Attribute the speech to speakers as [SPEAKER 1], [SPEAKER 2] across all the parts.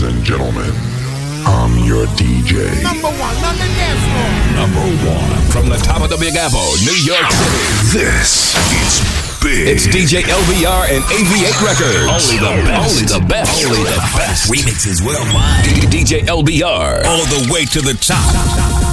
[SPEAKER 1] Ladies and gentlemen, I'm your DJ.
[SPEAKER 2] Number one on the dance floor.
[SPEAKER 3] Number one from the top of the Big Apple, New York City.
[SPEAKER 1] This is big.
[SPEAKER 3] It's DJ LBR and AV8 Records.
[SPEAKER 4] Only the best.
[SPEAKER 3] Only the best.
[SPEAKER 4] Only the best. Remixes worldwide.
[SPEAKER 3] DJ LBR.
[SPEAKER 4] All the way to the top.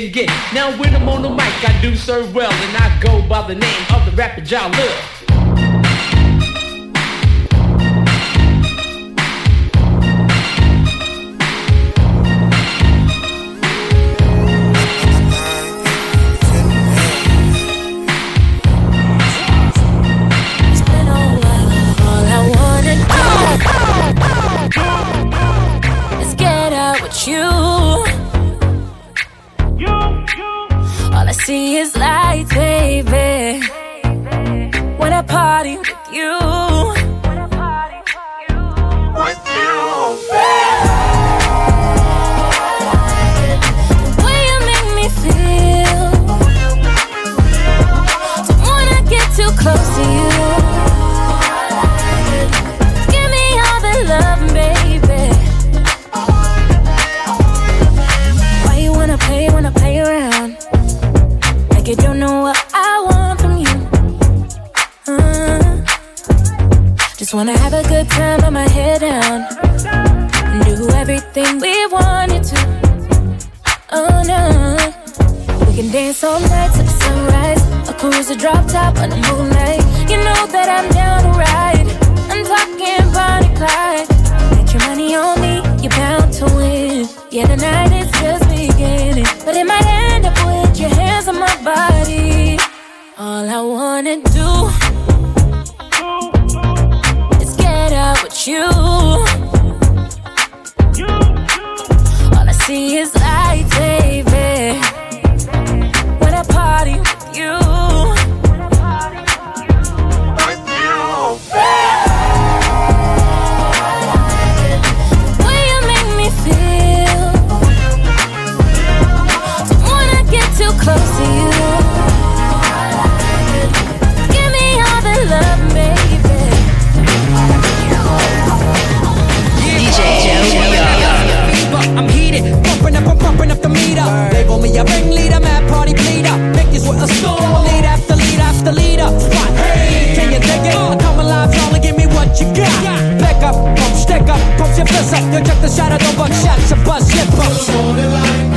[SPEAKER 5] Can get. Now when I'm on the mic, I do serve well. And I go by the name of the rapper y'all
[SPEAKER 6] down. And do everything we wanted to. Oh no. We can dance all night to the sunrise. Or cruise the drop top on the moonlight. You know that I'm down to ride. I'm talking Bonnie Clyde. Make your money on me, you're bound to win. Yeah, the night is just beginning. But it might end up with your hands on my body. All I wanna do get you. All I see is light, baby. When I party with you.
[SPEAKER 7] a ringleader, mad party bleeder. Niggas with a storm, lead after lead after leader. Spot, hey, can you dig it? I come alive, y'all, and give me what you got. Back up, pump, stick up, pump your fist up. You check the shot, don't buck shots, you bust your pumps.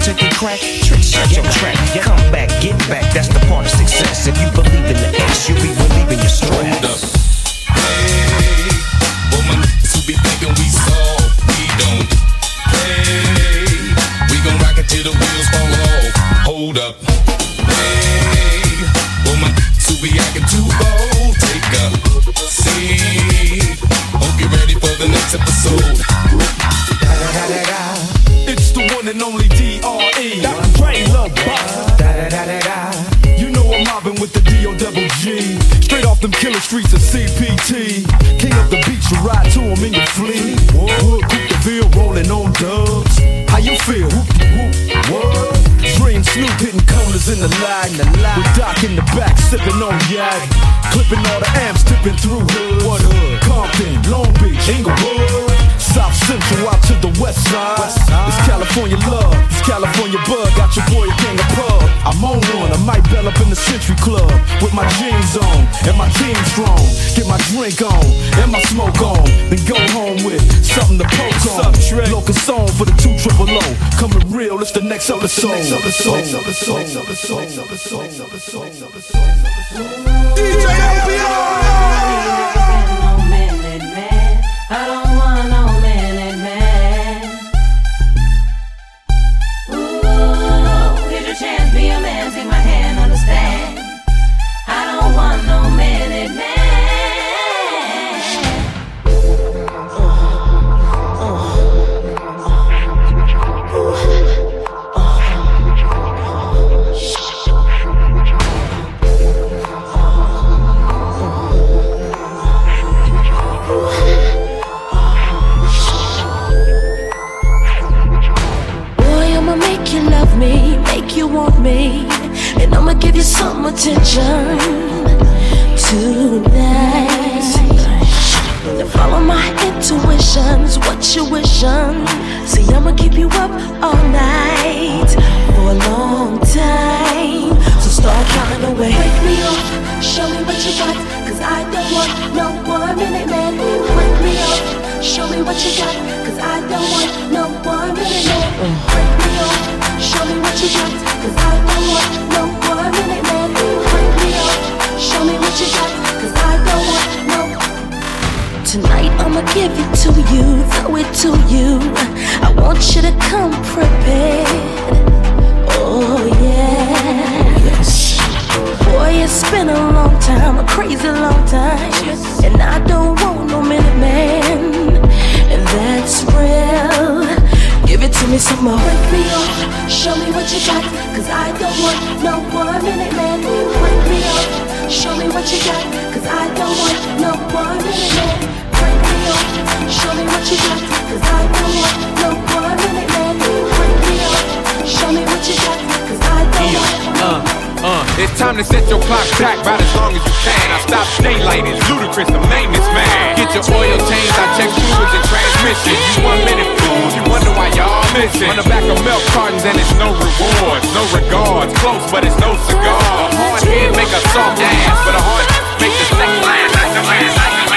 [SPEAKER 7] take a crack. Trick shot your track. Come back, get back. That's the part of success. If you
[SPEAKER 8] and my team strong. Get my drink on and my smoke on, then go home with something to poke on. Locus song for the two triple O. Coming real, it's the next episode. DJ
[SPEAKER 9] I no
[SPEAKER 6] Uh, uh, it's time to set your clock back about as long as you can. I stop daylight, it's Ludacris, the maintenance man. Get your oil changed, I check fluids and transmission. You one minute fools, you wonder why y'all missing. On the back of milk cartons and it's no rewards, no regards. Close, but it's no cigar. A hard head make a soft ass, but a hard make the last. Like the last, like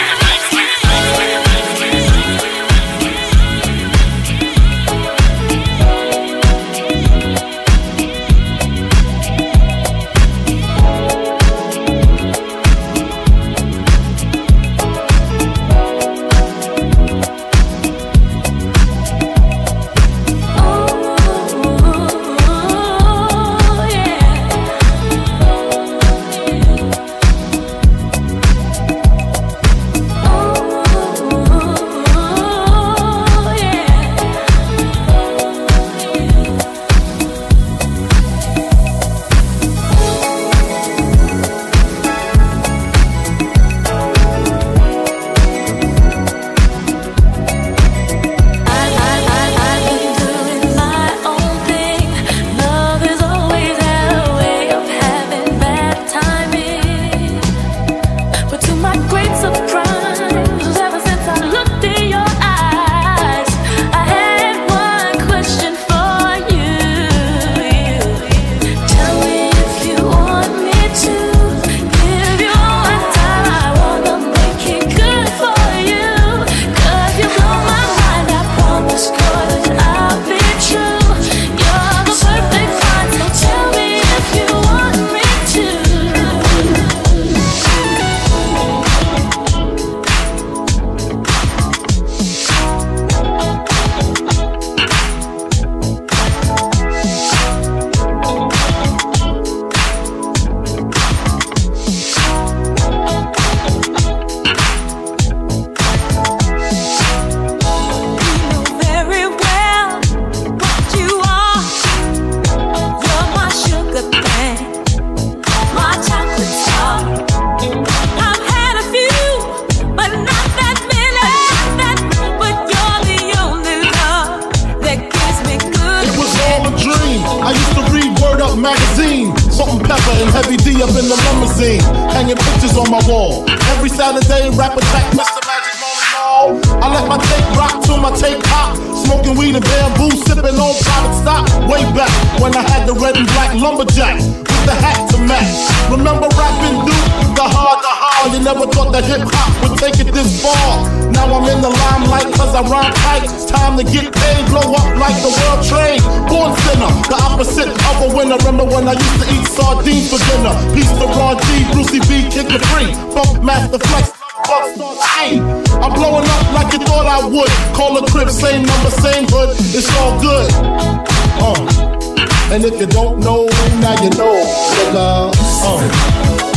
[SPEAKER 10] I would. Call a crib, same number, same hood. It's all good. Uh. And if you don't know, now you know, nigga. Uh.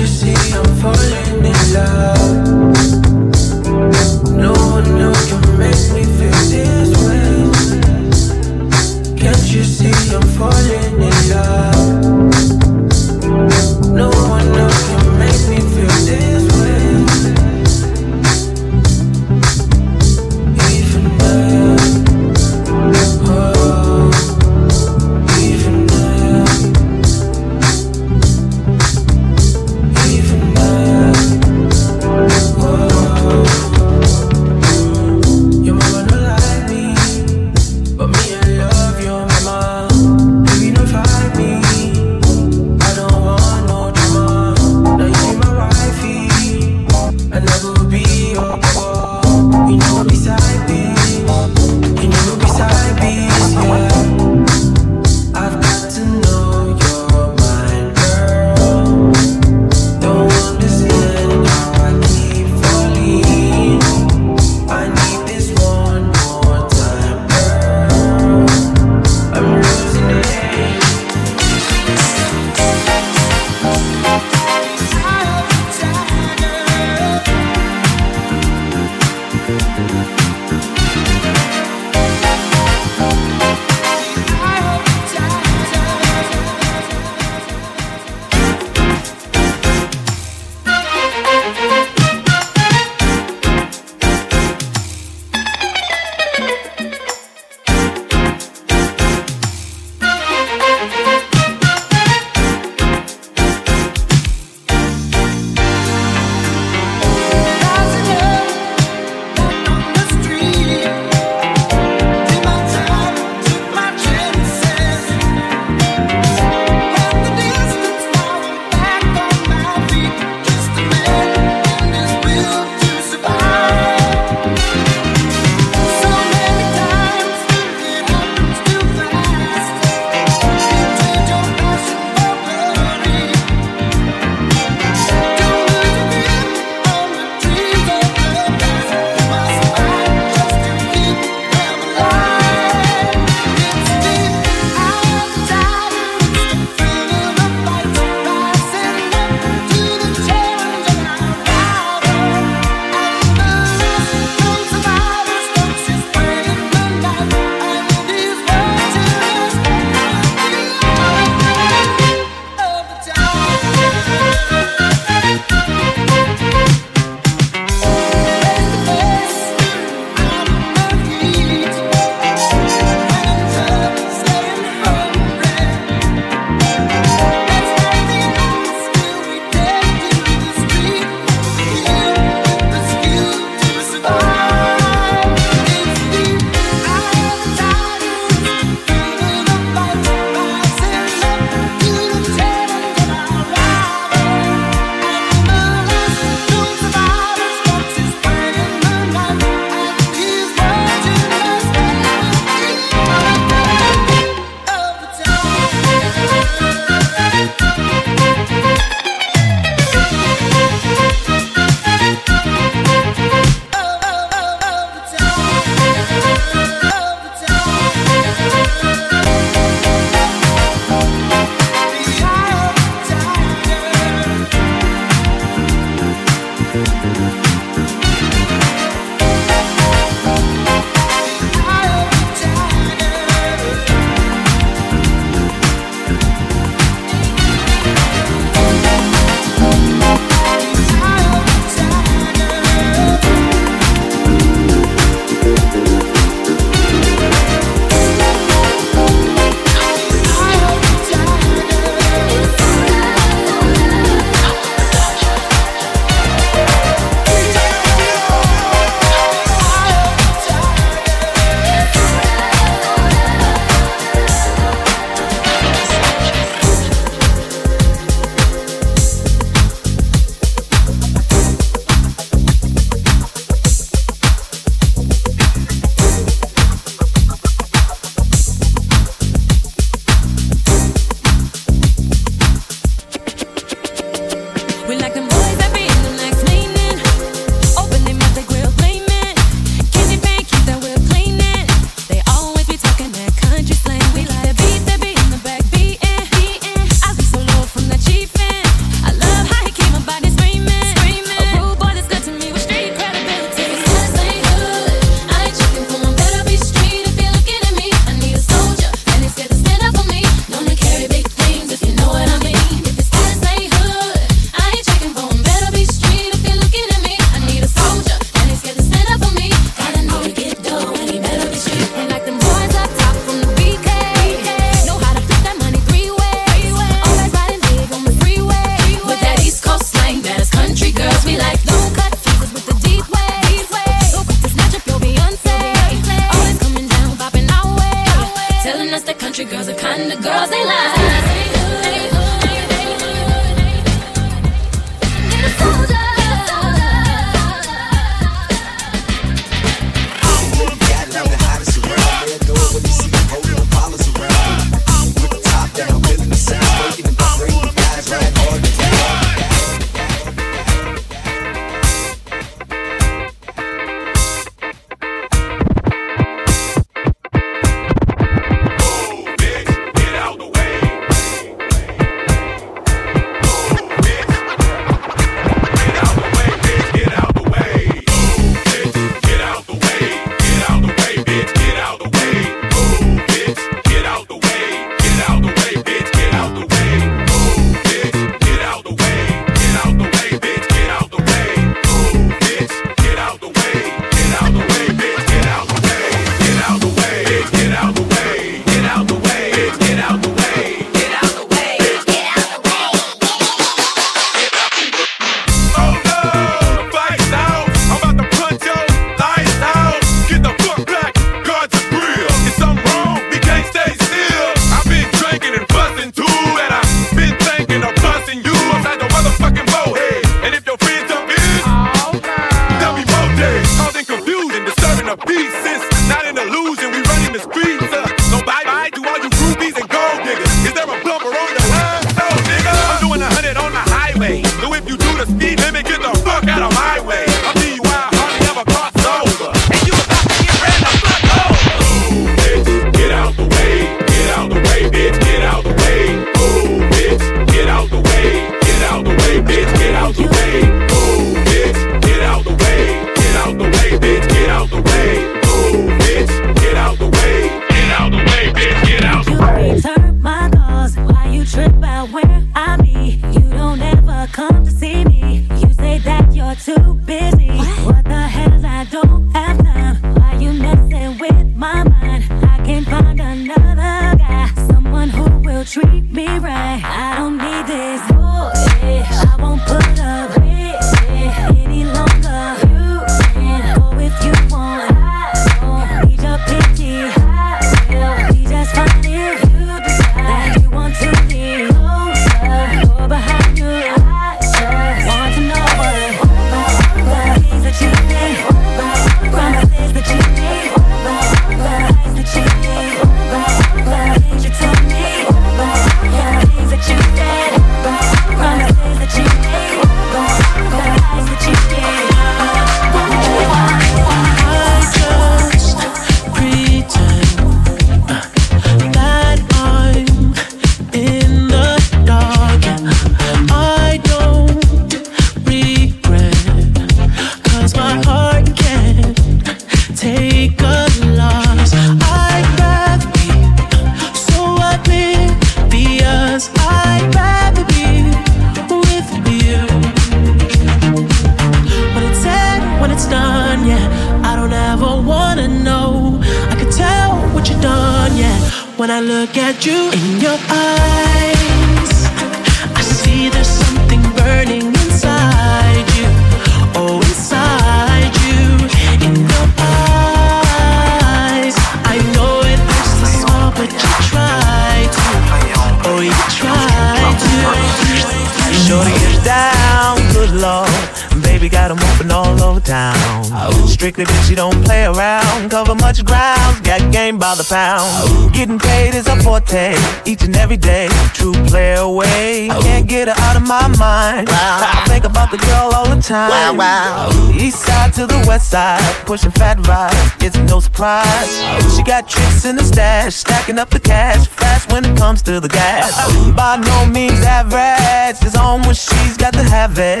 [SPEAKER 11] Pound. Oh. Getting
[SPEAKER 12] paid is a forte, each and every day. True play away, oh. can't get her out of my mind. I think about the girl all the time. Oh. East side to the west side, pushing fat rides, it's no surprise. She got tricks in the stash, stacking up the cash fast when it comes to the gas. By no means average, it's on when she's got to have it.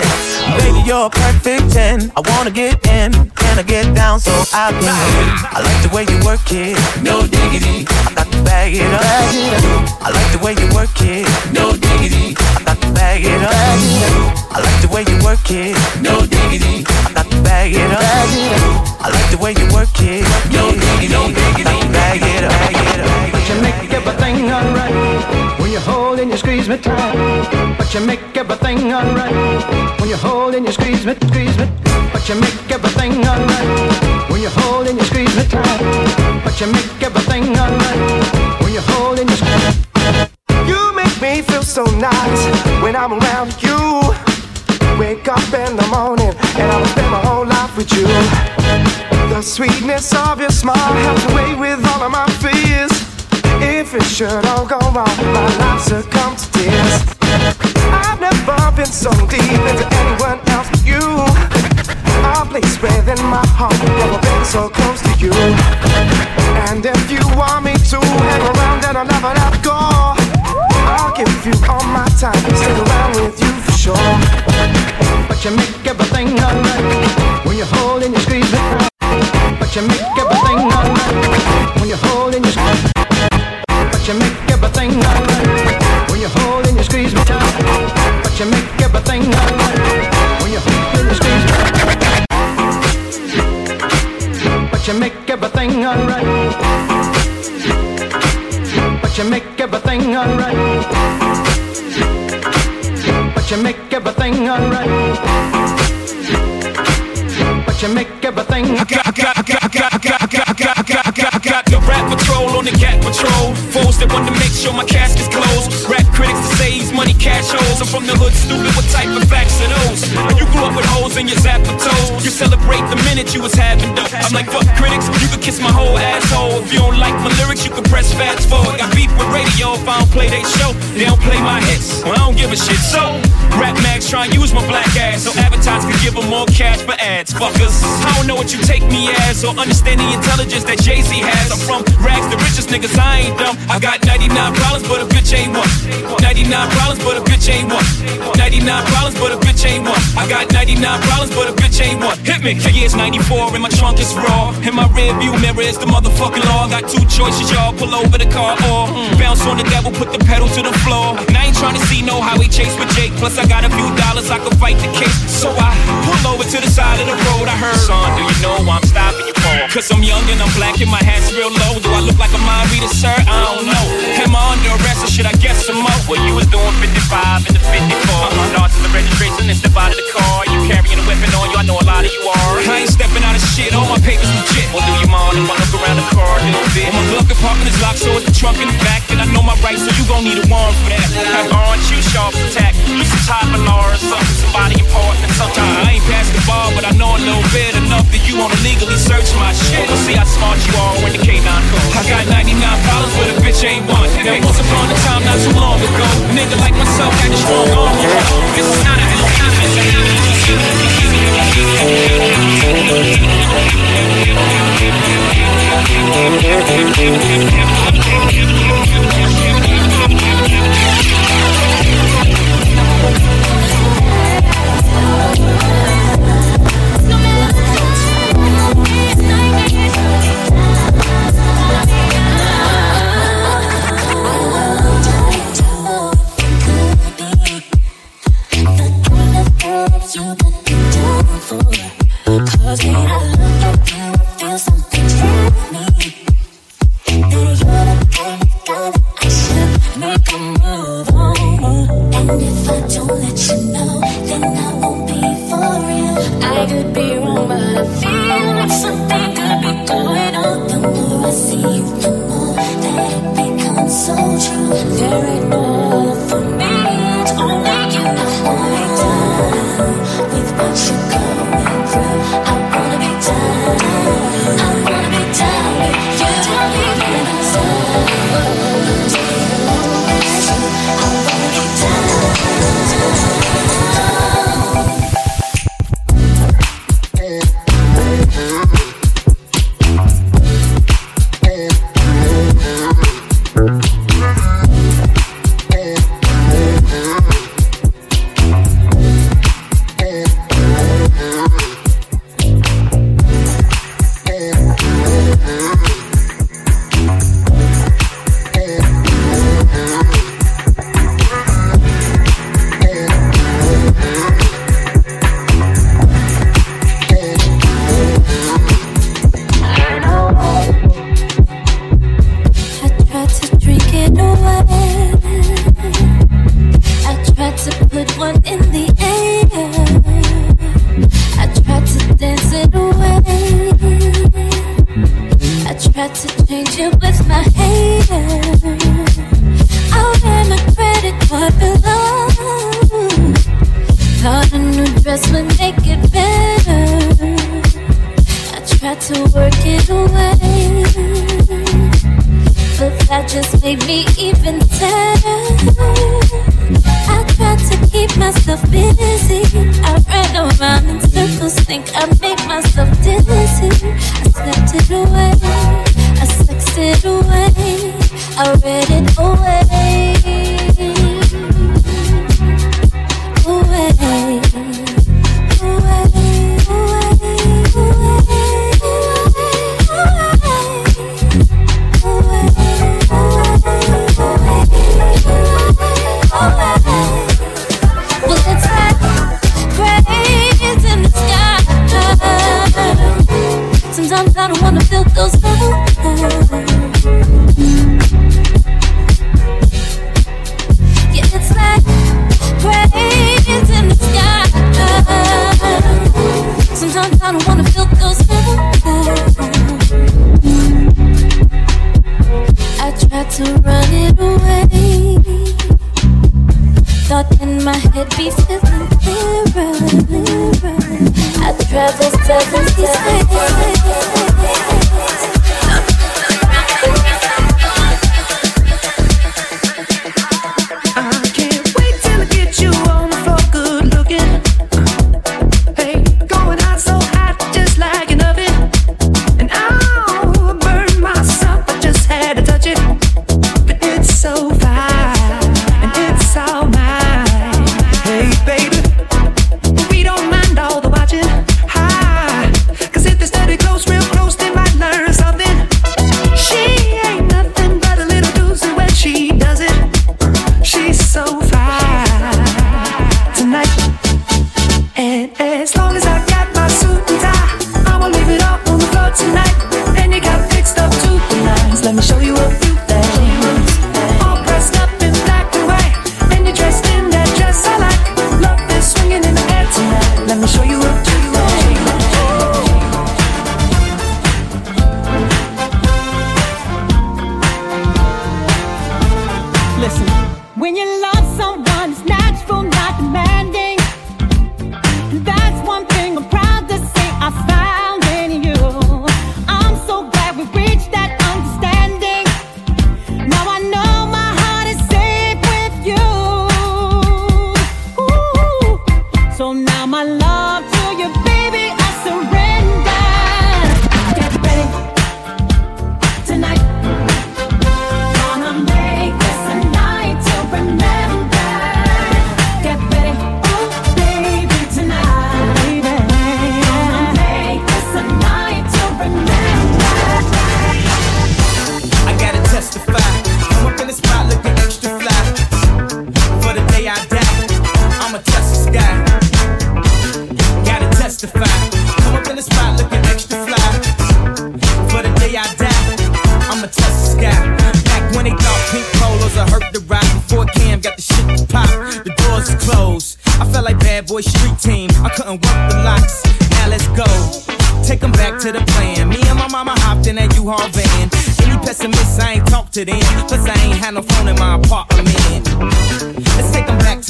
[SPEAKER 12] Baby, you're a perfect 10. I wanna get in, can I get down so I can? Ah. I like the way you work it, no diggity. I got to bag it up. I like the way you work it, no diggity. I got to bag it up. I like the way you work it, no diggity. I got to bag it up. I like the way you work it, diggity. No diggity. I got to bag it up. Bag it up.
[SPEAKER 13] But you make everything alright when you hold and you squeeze me tight. But you make everything alright when you hold and you squeeze me, squeeze me. But you make everything alright when you hold and you squeeze me tight. But you make everything alright when you hold and you squeeze. Me.
[SPEAKER 12] You make me feel so nice when I'm around you. Wake up in the morning and I'll spend my whole with you. The sweetness of your smile helps away with all of my fears. If it should all go wrong, my life succumb to tears. I've never been so deep into anyone else but you. A place within my heart, never been so close to you. And if you want me to hang around, then I'll never let go. I'll give you all my time, stick around with you for sure.
[SPEAKER 14] But you make everything alright you hold and you squeeze. But you make
[SPEAKER 15] on the cat patrol. Fools that want to make sure my casket's closed. Rap critics that say he's money cash holes. I'm from the hood, stupid. What type of facts are those? You grew up with holes in your zapper toes. You celebrate the minute you was having dope. I'm like fuck critics, you could kiss my whole asshole. If you don't like my lyrics, you can press fast forward. Got beef with radio if I don't play they show. They don't play my hits. Well, I don't give a shit. So rap mags try and use my black ass so advertisers can give them more cash for ads. Fuckers, I don't know what you take me as or understand the intelligence that Jay Z has. I'm from rags, the richest niggas. I ain't dumb. I got 99 problems, but a bitch ain't one. 99 problems, but a bitch ain't one. 99 problems, but a bitch ain't one. I got 99 problems, but a bitch ain't one. Hit me. The year's 94 and my trunk is raw. In my rear view mirror is the motherfucking law. Got two choices, y'all. Pull over the car or bounce on the devil, put the pedal to the floor. And I ain't trying to see no highway chase with Jake. Plus, I got a few dollars, I could fight the case. So I pull over to the side of the road. I heard, son, do you know I'm stopping you for? Cause I'm young and I'm black and my hat's real low. Do I look like a mind reader, sir? I don't know. My is locked, so it's the trunk in the back. My so you gon' need a warrant for that. Aren't you sharp attack? You some type of or something, somebody important. Sometimes I ain't the but I know a little bit enough that you wanna legally search my shit. See how smart you are when the K9 comes. I got 99 problems, but a bitch ain't one. Now, once upon a time, not too long ago, a nigga like myself had a strong arm. This is not a, this
[SPEAKER 6] Cause
[SPEAKER 16] tonight. And you got fixed up two lines. Let me show you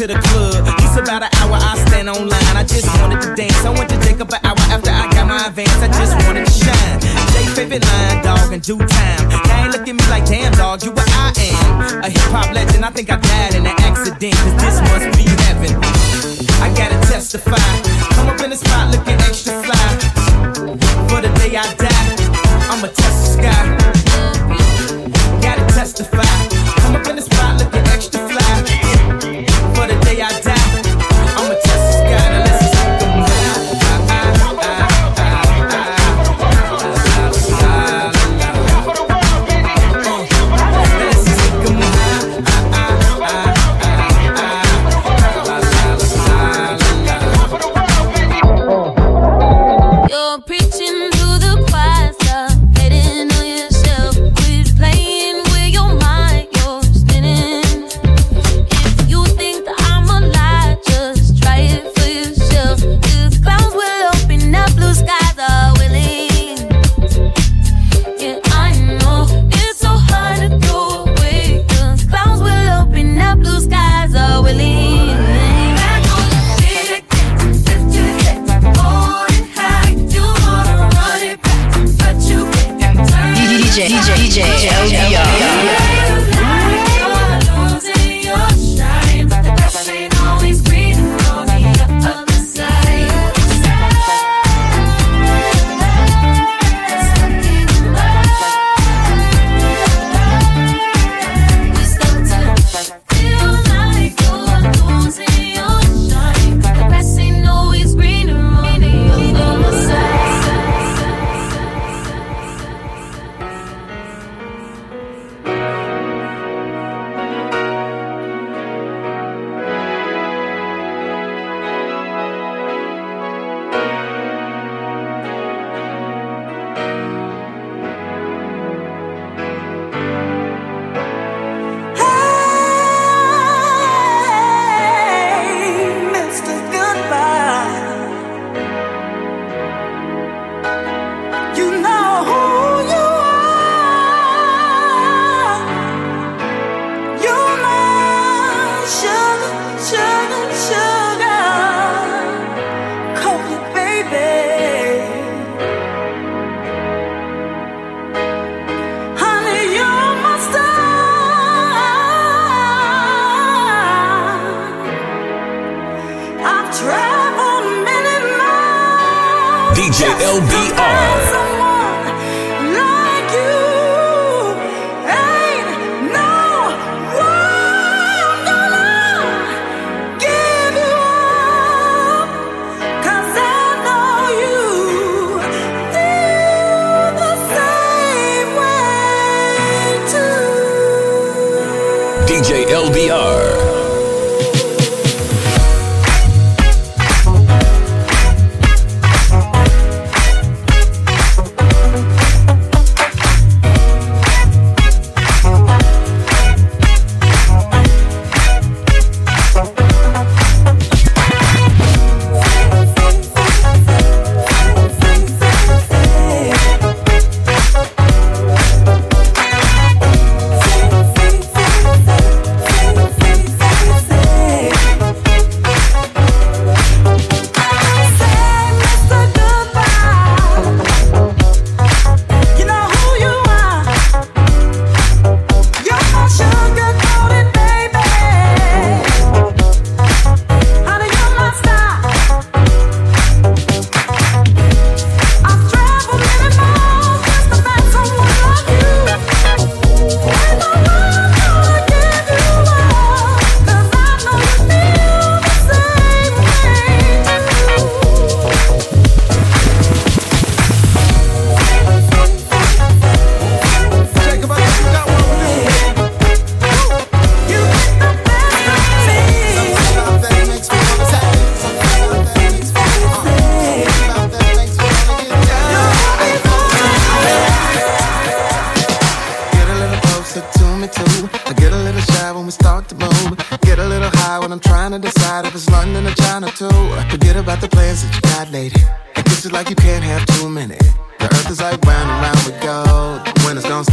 [SPEAKER 17] to
[SPEAKER 13] the club. It's about an hour, I stand online. I just wanted to dance. I went to Jacob an hour after I got my advance. I just wanted to shine. Jay favorite line, dog, in due time. Gang look at me like, damn, dog, you what I am. A hip hop legend, I think I died in an accident. Cause this must be heaven. I gotta testify. Come up in the spot looking extra fly. For the day I die, I'ma test the sky. Gotta testify. Come up in the spot.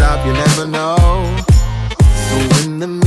[SPEAKER 18] Stop,
[SPEAKER 12] you
[SPEAKER 19] never know. So in the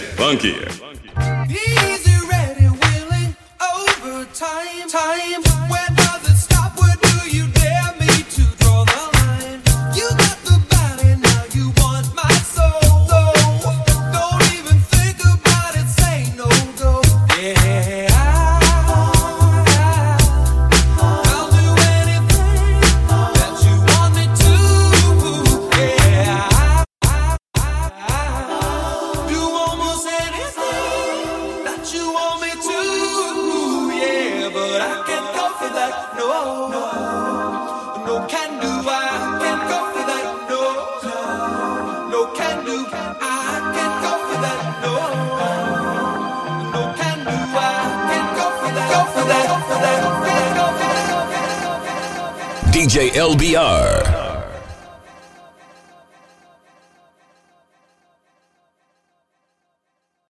[SPEAKER 20] gets funkier.